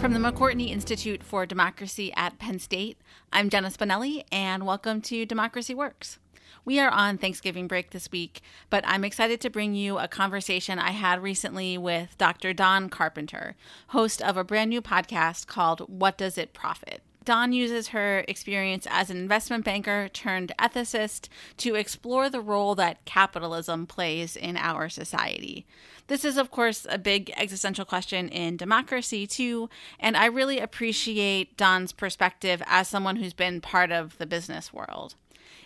From the McCourtney Institute for Democracy at Penn State, I'm Jenna Spinelli, and welcome to Democracy Works. We are on Thanksgiving break this week, but I'm excited to bring you a conversation I had recently with Dr. Dawn Carpenter, host of a brand new podcast called What Does It Profit? Dawn uses her experience as an investment banker turned ethicist to explore the role that capitalism plays in our society. This is, of course, a big existential question in democracy, too, and I really appreciate Dawn's perspective as someone who's been part of the business world.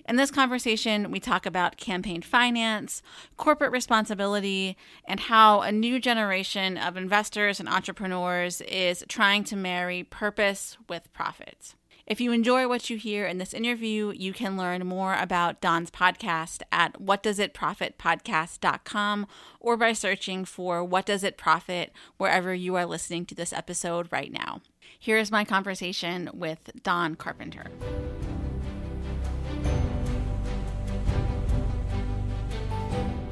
In this conversation, we talk about campaign finance, corporate responsibility, and how a new generation of investors and entrepreneurs is trying to marry purpose with profits. If you enjoy what you hear in this interview, you can learn more about Dawn's podcast at whatdoesitprofitpodcast.com or by searching for What Does It Profit wherever you are listening to this episode right now. Here is my conversation with Dawn Carpenter.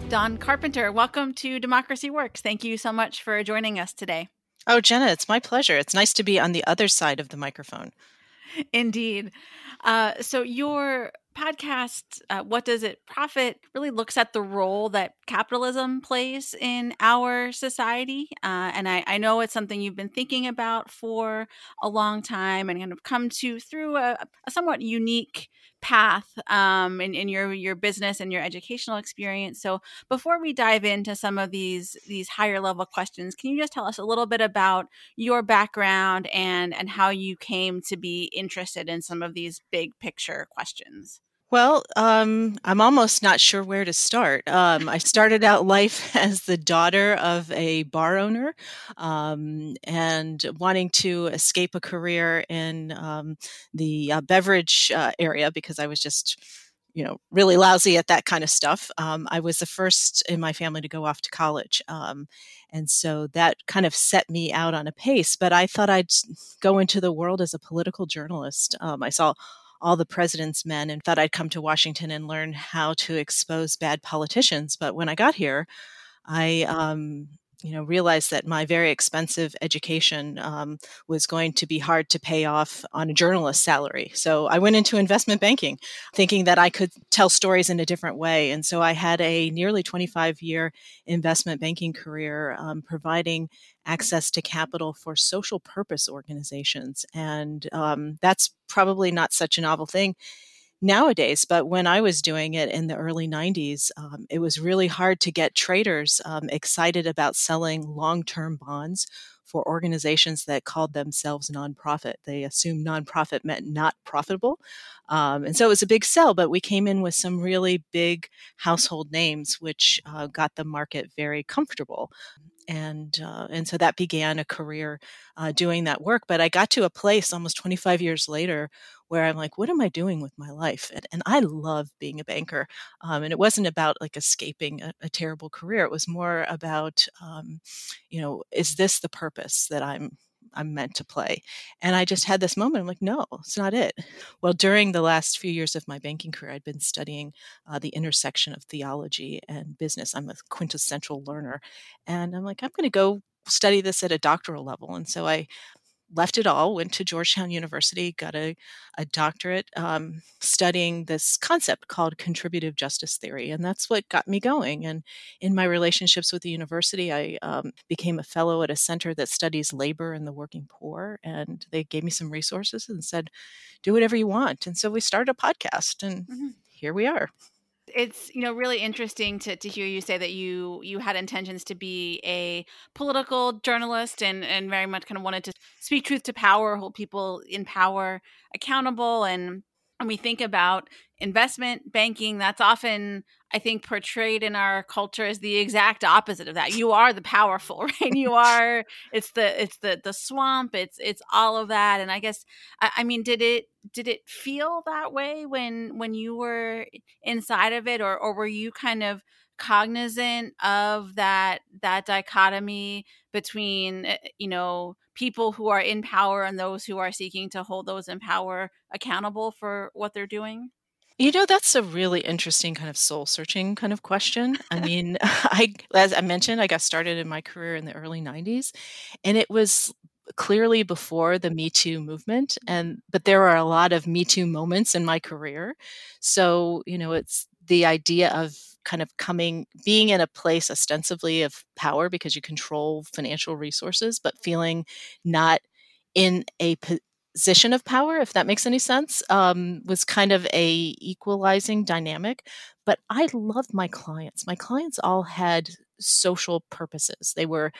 Dawn Carpenter, welcome to Democracy Works. Thank you so much for joining us today. Oh, Jenna, it's my pleasure. It's nice to be on the other side of the microphone. Indeed. Uh, so, your podcast, uh, What Does It Profit, really looks at the role that capitalism plays in our society. Uh, and I, I, know it's something you've been thinking about for a long time and kind of come to through a, a somewhat unique path um, in, in your your business and your educational experience. So before we dive into some of these these higher level questions, can you just tell us a little bit about your background and and how you came to be interested in some of these big picture questions? Well, um, I'm almost not sure where to start. Um, I started out life as the daughter of a bar owner um, and wanting to escape a career in um, the uh, beverage uh, area because I was just you know really lousy at that kind of stuff um, i was the first in my family to go off to college um, and so that kind of set me out on a pace but i thought i'd go into the world as a political journalist um, i saw all the president's men and thought I'd come to Washington and learn how to expose bad politicians. But when I got here, I um, you know realized that my very expensive education um, was going to be hard to pay off on a journalist salary so i went into investment banking thinking that i could tell stories in a different way and so i had a nearly 25 year investment banking career um, providing access to capital for social purpose organizations. And um, that's probably not such a novel thing nowadays, but when I was doing it in the early 90s, um, it was really hard to get traders um, excited about selling long term bonds for organizations that called themselves nonprofit. They assumed nonprofit meant not profitable. Um, and so it was a big sell, but we came in with some really big household names, which uh, got the market very comfortable and uh, and so that began a career uh, doing that work. But I got to a place almost 25 years later where I'm like, what am I doing with my life? And, and I love being a banker. Um, and it wasn't about like escaping a, a terrible career. It was more about, um, you know, is this the purpose that I'm I'm meant to play. And I just had this moment. I'm like, no, it's not it. Well, during the last few years of my banking career, I'd been studying uh, the intersection of theology and business. I'm a quintessential learner. And I'm like, I'm going to go study this at a doctoral level. And so I left it all, went to Georgetown University, got a, a doctorate um, studying this concept called contributive justice theory. And that's what got me going. And in my relationships with the university, I um, became a fellow at a center that studies labor and the working poor. And they gave me some resources and said, do whatever you want. And so we started a podcast, and mm-hmm. here we are it's you know really interesting to, to hear you say that you you had intentions to be a political journalist and and very much kind of wanted to speak truth to power hold people in power accountable and when we think about investment banking that's often i think portrayed in our culture is the exact opposite of that you are the powerful right you are it's the it's the the swamp it's it's all of that and i guess I, I, mean did it did it feel that way when when you were inside of it or or were you kind of cognizant of that that dichotomy between eh, you know people who are in power and those who are seeking to hold those in power accountable for what they're doing? You know, that's a really interesting kind of soul searching kind of question. I mean, I, as I mentioned, I got started in my career in the early 90s, and it was clearly before the Me Too movement, and but there are a lot of Me Too moments in my career. So you know, it's the idea of kind of coming being in a place ostensibly of power because you control financial resources but feeling not in a position of power if that makes any sense um, was kind of a equalizing dynamic but i loved my clients. My clients all had social purposes. They were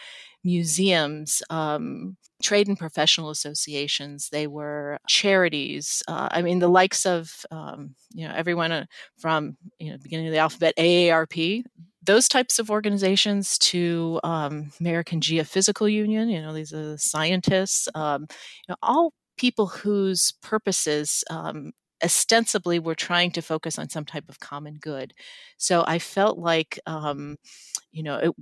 museums um, trade and professional associations. They were charities uh, i mean the likes of um, you know everyone uh, from you know beginning of the alphabet aarp those types of organizations to um, American Geophysical Union, you know, these are the scientists, um, you know, all people whose purposes um, ostensibly were trying to focus on some type of common good. So I felt like, um, you know, it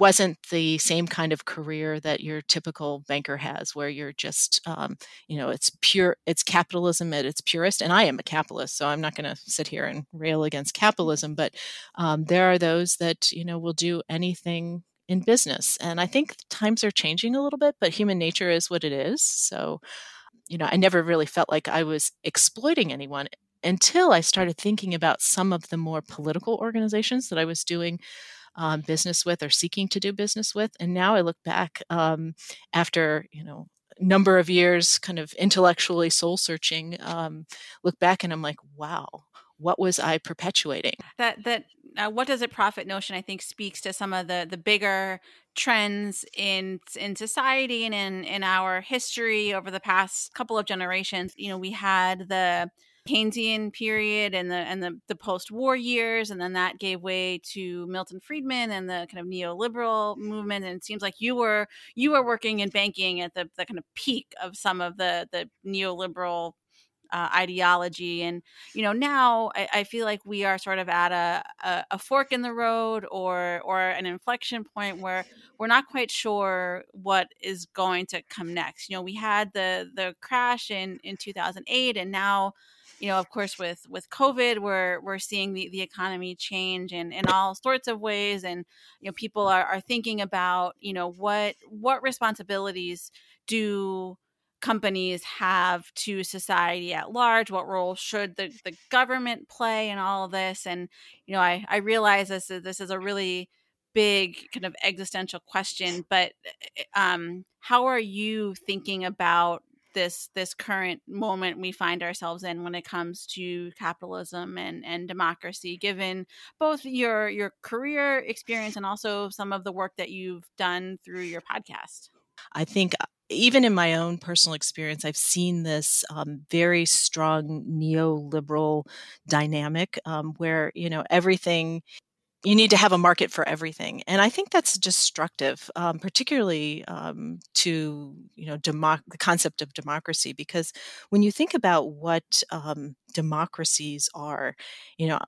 wasn't the same kind of career that your typical banker has, where you're just, um, you know, it's pure, it's capitalism at its purest. And I am a capitalist, so I'm not going to sit here and rail against capitalism, but um, there are those that, you know, will do anything in business. And I think times are changing a little bit, but human nature is what it is. So, you know, I never really felt like I was exploiting anyone until I started thinking about some of the more political organizations that I was doing um, business with or seeking to do business with. And now I look back um, after, you know, number of years kind of intellectually soul searching um, look back and i'm like wow what was i perpetuating that that uh, what does it profit notion i think speaks to some of the the bigger trends in in society and in in our history over the past couple of generations you know we had the Keynesian period and the and the, the post-war years, and then that gave way to Milton Friedman and the kind of neoliberal movement. And it seems like you were you were working in banking at the, the kind of peak of some of the the neoliberal uh, ideology and you know now I, I, feel like we are sort of at a, a, a, fork in the road or or an inflection point where we're not quite sure what is going to come next. You know we had the the crash in in 2008 and now you know of course with with covid we're we're seeing the, the economy change in in all sorts of ways and you know people are, are thinking about you know what what responsibilities do companies have to society at large what role should the, the government play in all this? And you know i i realize this is this is a really big kind of existential question but eh, um how are you thinking about this this current moment we find ourselves in when it comes to capitalism and and democracy given both your your career experience and also some of the work that you've done through your podcast? I think uh, even in my own personal experience, I've seen this um, very strong neoliberal dynamic um, where you know everything. You need to have a market for everything, and I think that's destructive, um, particularly um, to you know democ- the concept of democracy. Because when you think about what um, democracies are, you know,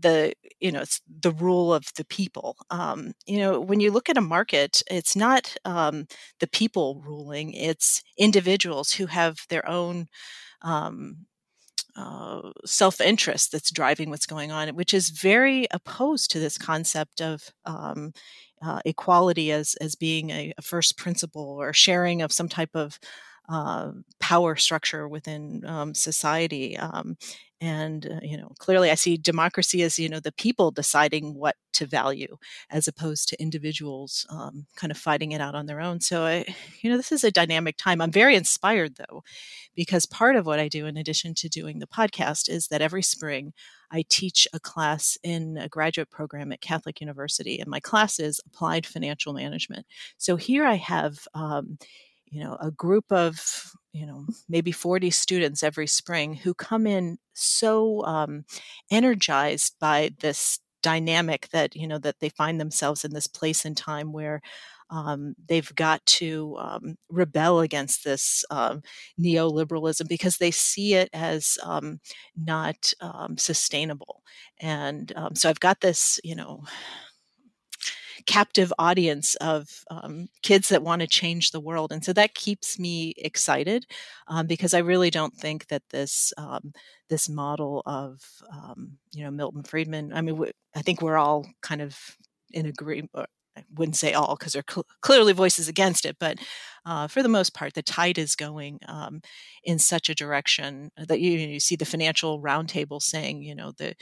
the you know it's the rule of the people um, you know when you look at a market it's not um, the people ruling it's individuals who have their own um, uh, self-interest that's driving what's going on which is very opposed to this concept of um, uh, equality as as being a, a, first principle or sharing of some type of uh, power structure within um, society. Um, and uh, you know, clearly, I see democracy as you know the people deciding what to value, as opposed to individuals um, kind of fighting it out on their own. So, I, you know, this is a dynamic time. I'm very inspired though, because part of what I do, in addition to doing the podcast, is that every spring I teach a class in a graduate program at Catholic University, and my class is applied financial management. So here I have um, you know a group of you know maybe 40 students every spring who come in so um, energized by this dynamic that you know that they find themselves in this place and time where um, they've got to um, rebel against this um, neoliberalism because they see it as um, not um, sustainable. And um, so i've got this you know captive audience of um, kids that want to change the world. And so that keeps me excited um, because I really don't think that this um, this model of um, you know Milton Friedman. I mean, I think we're all kind of in agreement. I wouldn't say all because there are cl- clearly voices against it, but uh, for the most part, the tide is going um, in such a direction that you, you see the financial roundtable saying, you know, that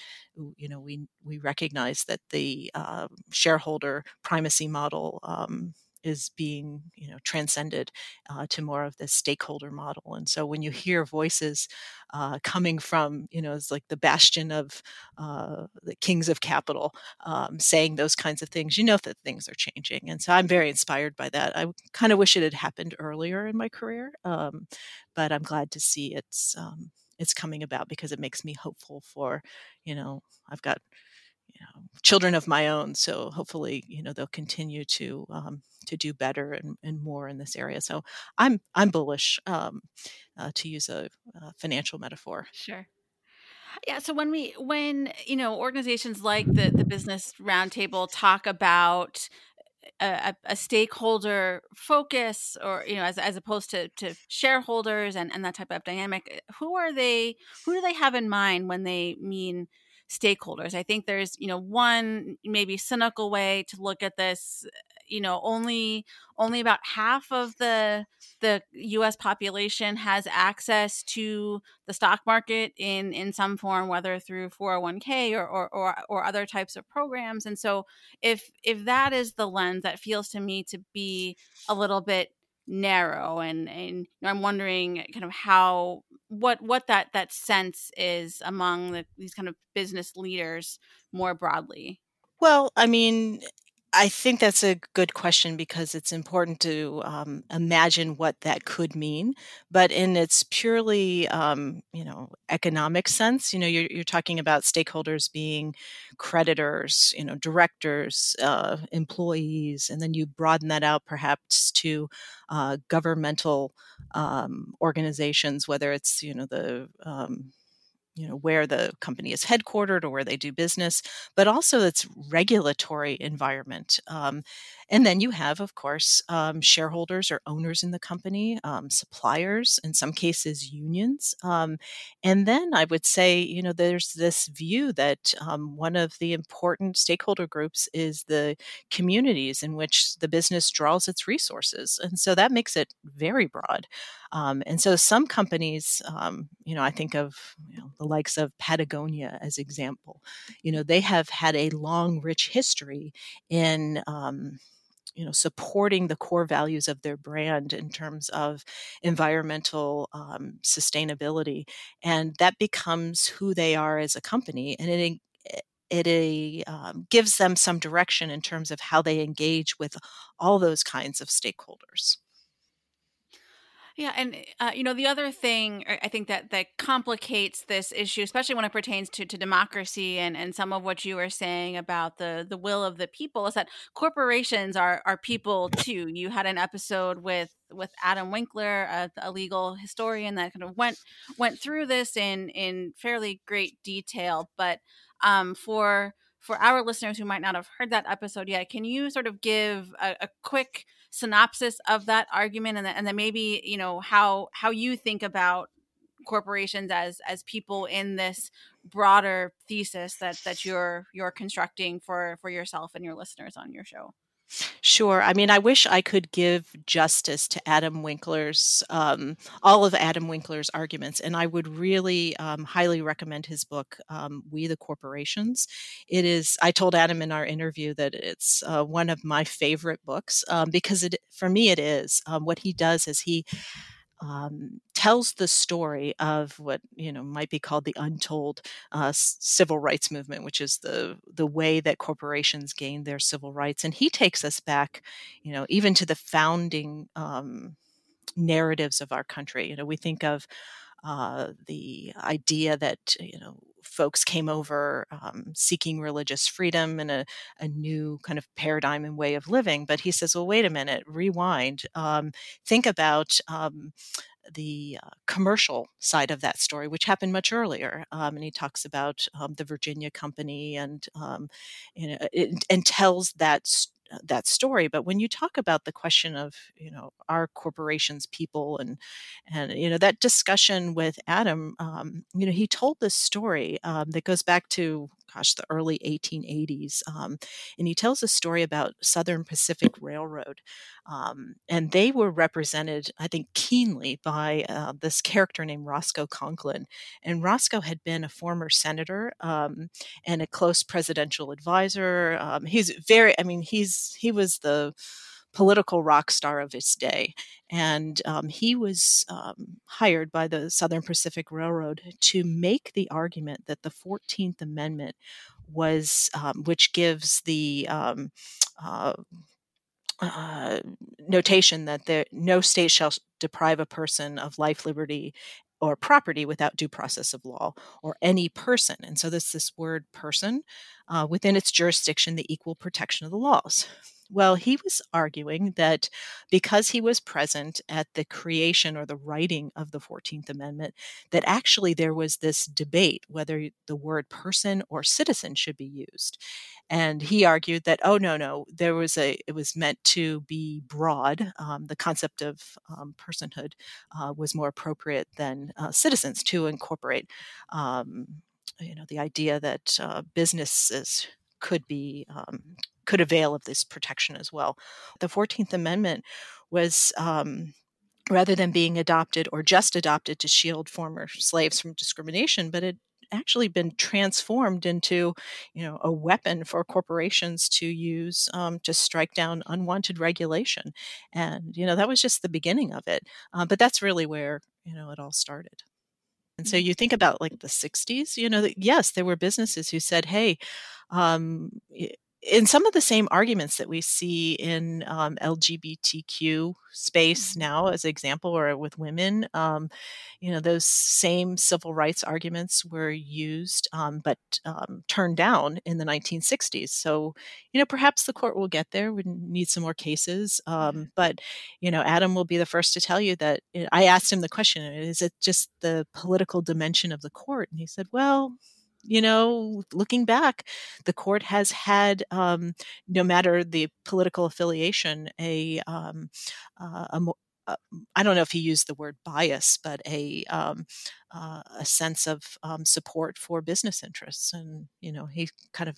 you know we we recognize that the uh, shareholder primacy model um, is being you know transcended uh, to more of the stakeholder model. And so when you hear voices uh, coming from you know it's like the bastion of uh, the kings of capital um, saying those kinds of things you know that things are changing. And so i'm very inspired by that. I kind of wish it had happened earlier in my career um, but i'm glad to see it's um, it's coming about because it makes me hopeful for you know i've got you know, children of my own. So hopefully, you know, they'll continue to um, to do better and, and more in this area. So I'm I'm bullish um, uh, to use a, a financial metaphor. Sure. Yeah. So when we when you know organizations like the the Business Roundtable talk about a, a, stakeholder focus or you know as, as opposed to, to shareholders and, and that type of dynamic who are they who do they have in mind when they mean stakeholders. I think there's, you know, one maybe cynical way to look at this, you know, only only about half of the the US population has access to the stock market in in some form whether through 401k or or or, or other types of programs. And so if if that is the lens that feels to me to be a little bit narrow and and i'm wondering kind of how what what that that sense is among the, these kind of business leaders more broadly. Well i mean I think that's a good question because it's important to um, imagine what that could mean. But in its purely, um, you know, economic sense, you know, you're, you're, talking about stakeholders being creditors, you know, directors, uh, employees, and then you broaden that out perhaps to uh, governmental um, organizations, whether it's, you know, the um, you know where the company is headquartered or where they do business but also its regulatory environment um, and then you have of course um, shareholders or owners in the company um, suppliers in some cases unions um, and then i would say you know there's this view that um, one of the important stakeholder groups is the communities in which the business draws its resources and so that makes it very broad um, and so some companies, um, you know, I think of you know, the likes of Patagonia as example. You know, they have had a long, rich history in um, you know supporting the core values of their brand in terms of environmental um, sustainability and that becomes who they are as a company and it it um, gives them some direction in terms of how they engage with all those kinds of stakeholders yeah, and uh, you know the other thing I think that that complicates this issue, especially when it pertains to, to democracy and, and some of what you were saying about the the will of the people, is that corporations are are people too. You had an episode with with Adam Winkler, a, a legal historian, that kind of went went through this in in fairly great detail. But um, for for our listeners who might not have heard that episode yet, can you sort of give a, a quick synopsis of that argument and, and then maybe you know how how you think about corporations as as people in this broader thesis that that you're you're constructing for for yourself and your listeners on your show Sure. I mean, I wish I could give justice to Adam Winkler's, um, all of Adam Winkler's arguments, and I would really um, highly recommend his book, um, We the Corporations. It is, I told Adam in our interview that it's uh, one of my favorite books um, because it, for me, it is. Um, what he does is he um, tells the story of what you know might be called the untold uh, civil rights movement, which is the the way that corporations gained their civil rights. And he takes us back, you know, even to the founding um, narratives of our country. You know, we think of uh, the idea that you know folks came over um, seeking religious freedom and a, a, new kind of paradigm and way of living. But he says, well, wait a minute, rewind. Um, think about um, the uh, commercial side of that story, which happened much earlier. Um, and he talks about um, the Virginia Company and, um, you know, it, and tells that that story. But when you talk about the question of you know are corporations people and and you know that discussion with Adam, um, you know he told this story um, that goes back to gosh the early 1880s, um, and he tells a story about Southern Pacific Railroad, um, and they were represented I think keenly by uh, this character named Roscoe Conkling, and Roscoe had been a former senator um, and a close presidential advisor. Um, he's very, I mean, he's he was the political rock star of his day. And um, he was um, hired by the Southern Pacific Railroad to make the argument that the 14th Amendment was, um, which gives the um, uh, uh, notation that there, no state shall deprive a person of life, liberty, or property without due process of law or any person. And so this this word person uh, within its jurisdiction, the equal protection of the laws. Well, he was arguing that because he was present at the creation or the writing of the 14th Amendment, that actually there was this debate whether the word person or citizen should be used. And he argued that, oh, no, no, there was a, it was meant to be broad. Um, the concept of um, personhood uh, was more appropriate than uh, citizens to incorporate. Um, you know the idea that uh, businesses could be um, could avail of this protection as well. The Fourteenth Amendment was. Um, rather than being adopted or just adopted to shield former slaves from discrimination, but it actually been transformed into you know a weapon for corporations to use um, to strike down unwanted regulation and you know that was just the beginning of it uh, but that's really where you know it all started and so mm-hmm. you think about like the 60s you know yes there were businesses who said hey um, in some of the same arguments that we see in um, LGBTQ space mm-hmm. now, as an example, or with women, um, you know, those same civil rights arguments were used, um, but um, turned down in the 1960s. So, you know, perhaps the court will get there. We need some more cases, um, but you know, Adam will be the first to tell you that. Eh, I asked him the question: Is it just the political dimension of the court? And he said, "Well." You know, looking back, the court has had, um, no matter the political affiliation, a, um, uh, a uh, I don't know if he used the word bias, but a um, uh, a sense of um, support for business interests, and you know, he kind of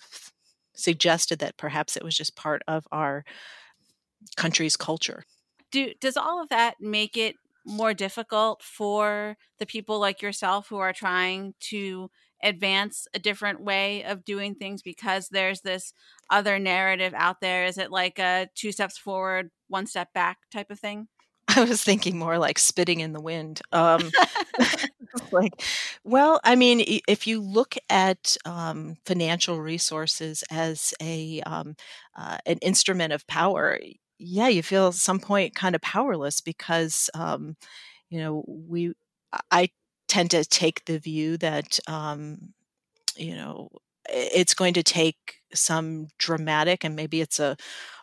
suggested that perhaps it was just part of our country's culture. Do does all of that make it more difficult for the people like yourself who are trying to advance a different way of doing things because there's this other narrative out there? Is it like a two steps forward, one step back type of thing? I was thinking more like spitting in the wind. Um, like, well, I mean, if you look at um, financial resources as a um, uh, an instrument of power, yeah, you feel at some point kind of powerless because um, you know we. I tend to take the view that um, you know it's going to take some dramatic and maybe it's a,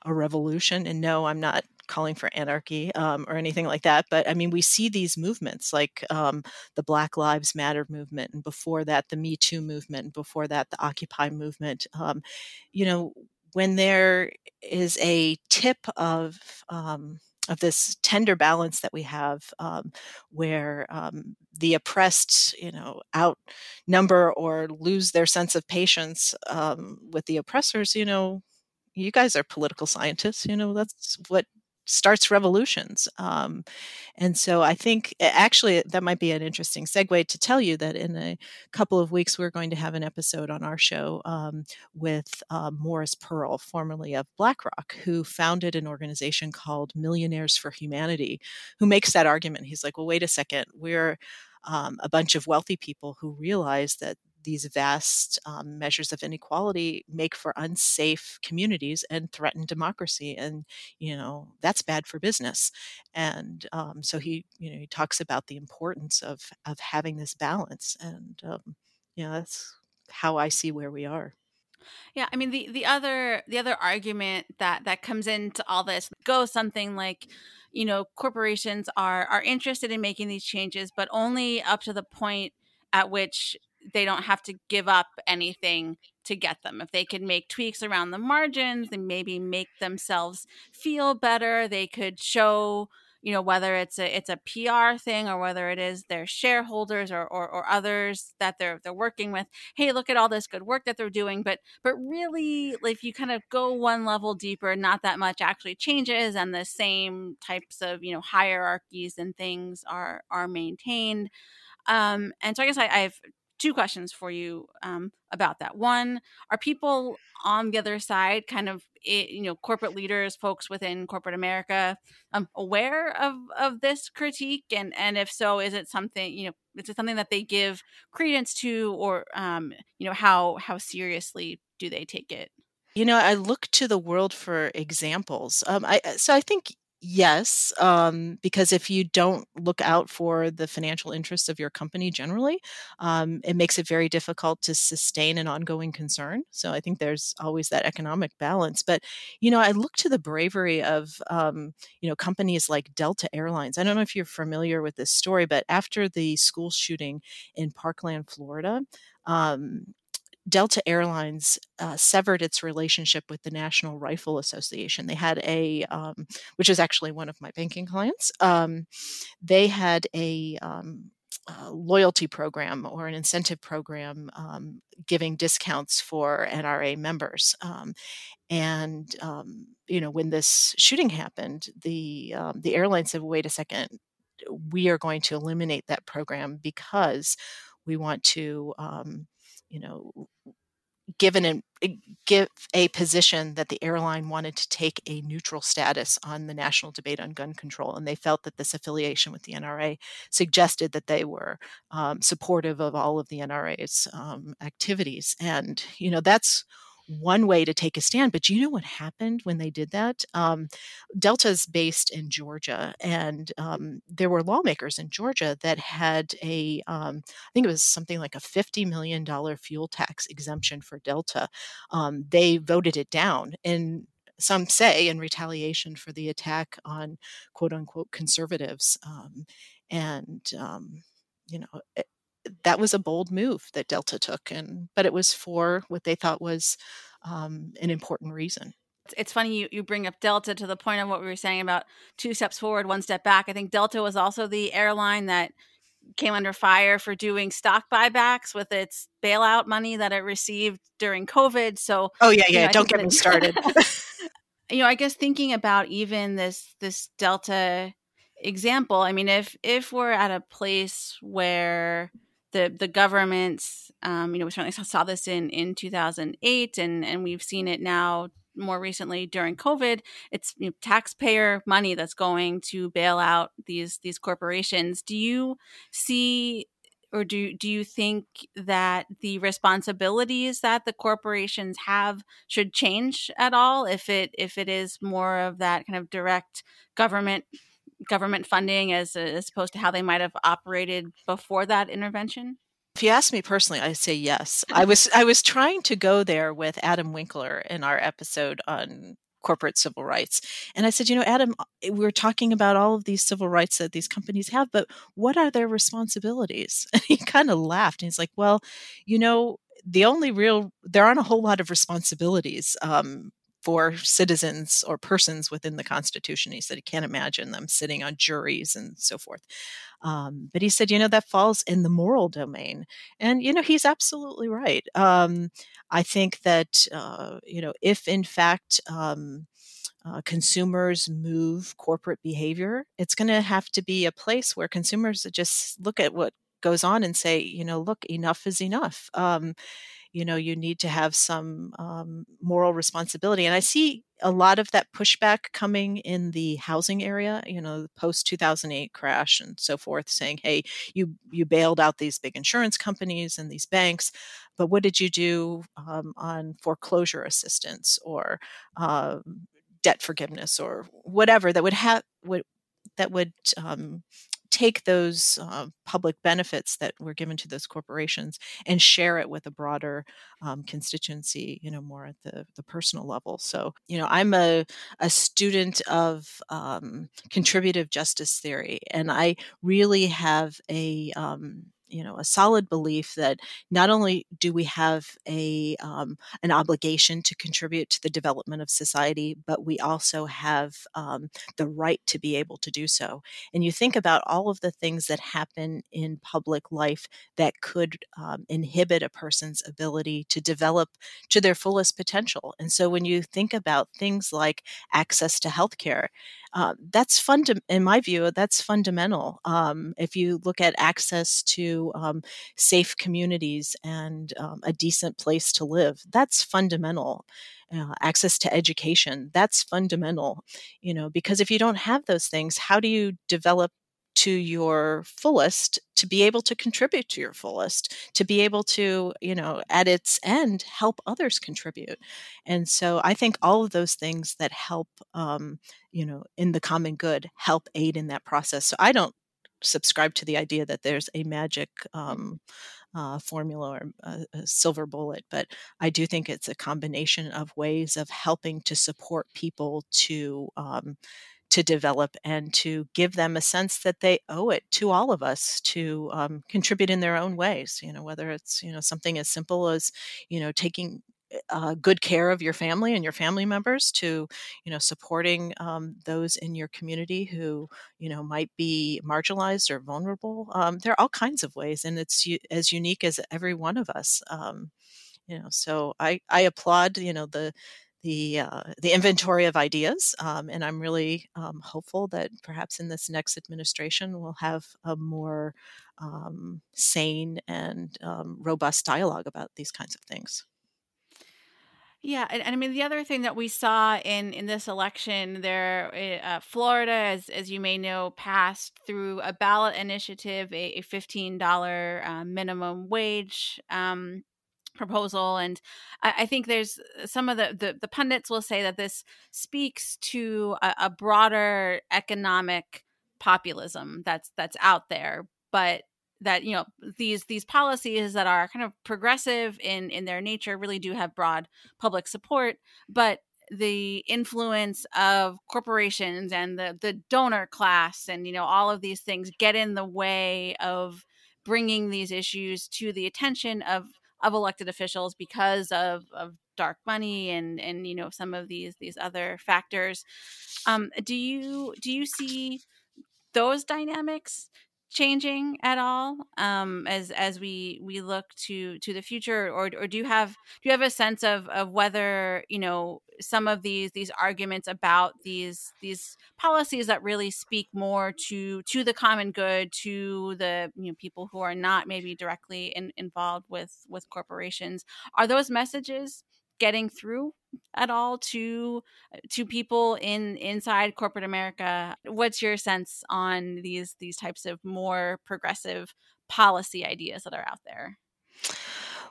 a revolution and no i'm not calling for anarchy um, or anything like that but i mean we see these movements like um, the black lives matter movement and before that the me too movement and before that the occupy movement um, you know when there is a tip of um, of this tender balance that we have um, where um, the oppressed you know outnumber or lose their sense of patience um, with the oppressors you know you guys are political scientists you know that's what starts revolutions. Um, and so I think actually that might be an interesting segue to tell you that in a couple of weeks, we're going to have an episode on our show um, with uh, Morris Pearl, formerly of BlackRock, who founded an organization called Millionaires for Humanity, who makes that argument. He's like, well, wait a second, we're um, a bunch of wealthy people who realize that these vast um, measures of inequality make for unsafe communities and threaten democracy and you know that's bad for business. And um, so he you know he talks about the importance of of having this balance and um, you know that's how i see where we are. Yeah, I mean the the other the other argument that that comes into all this goes something like, you know, corporations are are interested in making these changes, but only up to the point at which they don't have to give up anything to get them. If they could make tweaks around the margins and maybe make themselves feel better, they could show you know whether it's a it's a PR thing or whether it is their shareholders or, or, or others that they're they're working with hey look at all this good work that they're doing but but really if you kind of go one level deeper not that much actually changes and the same types of you know hierarchies and things are are maintained um and so I guess I, I've two questions for you um, about that. One, are people on the other side, kind of it, you know, corporate leaders, folks within corporate America, um, aware of of this critique? And and if so, is it something you know, is it something that they give credence to, or um, you know, how how seriously do they take it? You know, I look to the world for examples. Um, I so I think Yes, um, because if you don't look out for the financial interests of your company generally, um, it makes it very difficult to sustain an ongoing concern. So I think there's always that economic balance. But you know, I look to the bravery of um, you know companies like Delta Airlines. I don't know if you're familiar with this story, but after the school shooting in Parkland, Florida. Um, Delta Airlines uh, severed its relationship with the National Rifle Association. They had a, um, which is actually one of my banking clients. Um, they had a um, uh, loyalty program or an incentive program um, giving discounts for NRA members. Um, and um, you know, when this shooting happened, the the airline said, "Wait a second, we are going to eliminate that program because we want to." You know given an eh, give a position that the airline wanted to take a neutral status on the national debate on gun control and they felt that this affiliation with the nra suggested that they were um, supportive of all of the nra's um, activities. And you know that's one way to take a stand. But you know what happened when they did that? Um, Delta's based in Georgia, and um, there were lawmakers in Georgia that had a, um, I think it was something like a $50 million fuel tax exemption for Delta. Um, they voted it down. And some say in retaliation for the attack on quote unquote conservatives. Um, and, um, you know, it, that was a bold move that Delta took, and but it was for what they thought was um, an important reason. It's funny you, you bring up Delta to the point of what we were saying about two steps forward, one step back. I think Delta was also the airline that came under fire for doing stock buybacks with its bailout money that it received during COVID. So, oh yeah, yeah, you know, don't get me started. you know, I guess thinking about even this this Delta example, I mean, if if we're at a place where the the governments, um, you know, we certainly saw this in in 2008, and and we've seen it now more recently during COVID. It's you know, taxpayer money that's going to bail out these these corporations. Do you see or do do you think that the responsibilities that the corporations have should change at all if it if it is more of that kind of direct government government funding as, as opposed to how they might have operated before that intervention? If you ask me personally, I say yes. I was I was trying to go there with Adam Winkler in our episode on corporate civil rights. And I said, you know, Adam, uh, we were talking about all of these civil rights that these companies have, but what are their responsibilities? And he kind of laughed and he's like, well, you know, the only real there aren't a whole lot of responsibilities um, for citizens or persons within the Constitution. He said he can't imagine them sitting on juries and so forth. Um, but he said, you know, that falls in the moral domain. And, you know, he's absolutely right. Um, I think that, uh, you know, if in fact, um, uh, consumers move corporate behavior, it's going to have to be a place where consumers just look at what goes on and say, you know, look, enough is enough. You know you need to have some um, moral responsibility and i see a lot of that pushback coming in the housing area you know the post 2008 crash and so forth saying hey you you bailed out these big insurance companies and these banks but what did you do um, on foreclosure assistance or uh, debt forgiveness or whatever that would have would that would um, take those uh, public benefits that were given to those corporations and share it with a broader um, constituency, you know, more at the, the personal level. So, you know, I'm a, a student of um, contributive justice theory, and I really have a, um, you know a solid belief that not only do we have a um, an obligation to contribute to the development of society, but we also have um, the right to be able to do so. And you think about all of the things that happen in public life that could um, inhibit a person's ability to develop to their fullest potential. And so when you think about things like access to healthcare, uh, that's fun in my view that's fundamental um, if you look at access to um, safe communities and um, a decent place to live that's fundamental. Uh, access to education that's fundamental you know because if you don't have those things how do you develop to your fullest to be able to contribute to your fullest to be able to you know at its end help others contribute. And so i think all of those things that help um, you know in the common good help aid in that process. So i don't subscribe to the idea that there's a magic um, uh, formula or a, a, silver bullet, but I do think it's a combination of ways of helping to support people to um, to develop and to give them a sense that they owe it to all of us to um, contribute in their own ways. You know, whether it's you know something as simple as you know taking uh, good care of your family and your family members to you know supporting um, those in your community who you know might be marginalized or vulnerable um, there are all kinds of ways and it's as unique as every one of us um, you know so i i applaud you know the the uh, the inventory of ideas, um, and I'm really um, hopeful that perhaps in this next administration we'll have a more um, sane and um, robust dialogue about these kinds of things. Yeah, and, and, I mean the other thing that we saw in in this election, there, eh, uh, Florida, as as you may know, passed through a ballot initiative a, a fifteen dollar uh, minimum wage um, proposal and I, I, think there's uh, some of the, the, the pundits will say that this speaks to a, a broader economic populism that's that's out there but that you know these these policies that are kind of progressive in in their nature really do have broad public support but the influence of corporations and the the donor class and you know all of these things get in the way of bringing these issues to the attention of of elected officials because of, of dark money and and you know some of these these other factors. Um, do you do you see those dynamics changing at all um, as as we we look to to the future? Or or do you have do you have a sense of of whether you know some of these these arguments about these these policies that really speak more to to the common good to the you know people who are not maybe directly in, involved with with corporations are those messages getting through at all to to people in inside corporate America? What's your sense on these these types of more progressive policy ideas that are out there?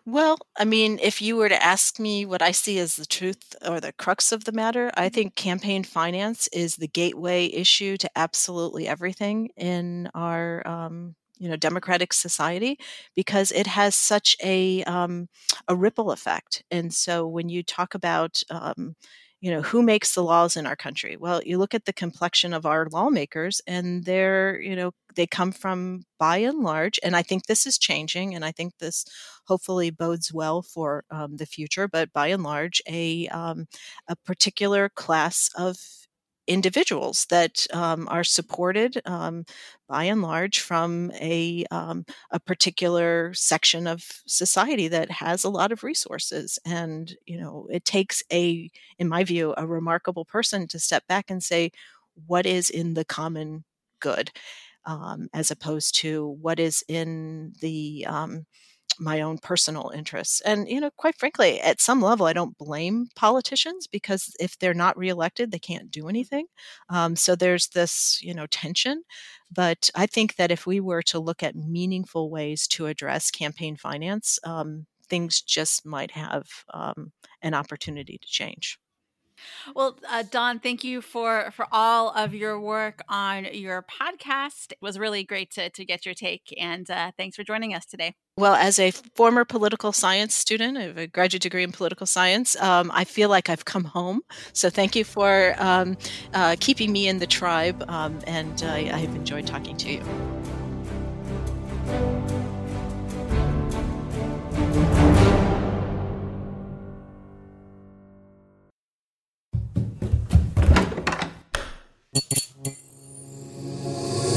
Well, I mean, if you were to ask me what I see as the truth or the crux of the matter, I mm-hmm. think campaign finance is the gateway issue to absolutely everything in our um, you know democratic society because it has such a um, a ripple effect. And so when you talk about um, you know who makes the laws in our country well you look at the complexion of our lawmakers and they're you know they come from by and large and i think this is changing and i think this hopefully bodes well for um, the future but by and large a um, a particular class of individuals that um, are supported um, by and large from a, um, a particular section of society that has a lot of resources. And you know it takes a in my view a remarkable person to step back and say what is in the common good? Um, as opposed to what is in the um, my own personal interests. And, you know, quite frankly, at some level, I don't blame politicians because if they're not reelected, they can't do anything. Um, so there's this, you know, tension. But I think that if we were to look at meaningful ways to address campaign finance, um, things just might have um, an opportunity to change. Well, uh, Dawn, thank you for for all of your work on your podcast. It was really great to to get your take, and uh, thanks for joining us today. Well, as a former political science student, I have a graduate degree in political science. Um, I feel like I've come home. So thank you for um, uh, keeping me in the tribe, um, and I, I've enjoyed talking to you.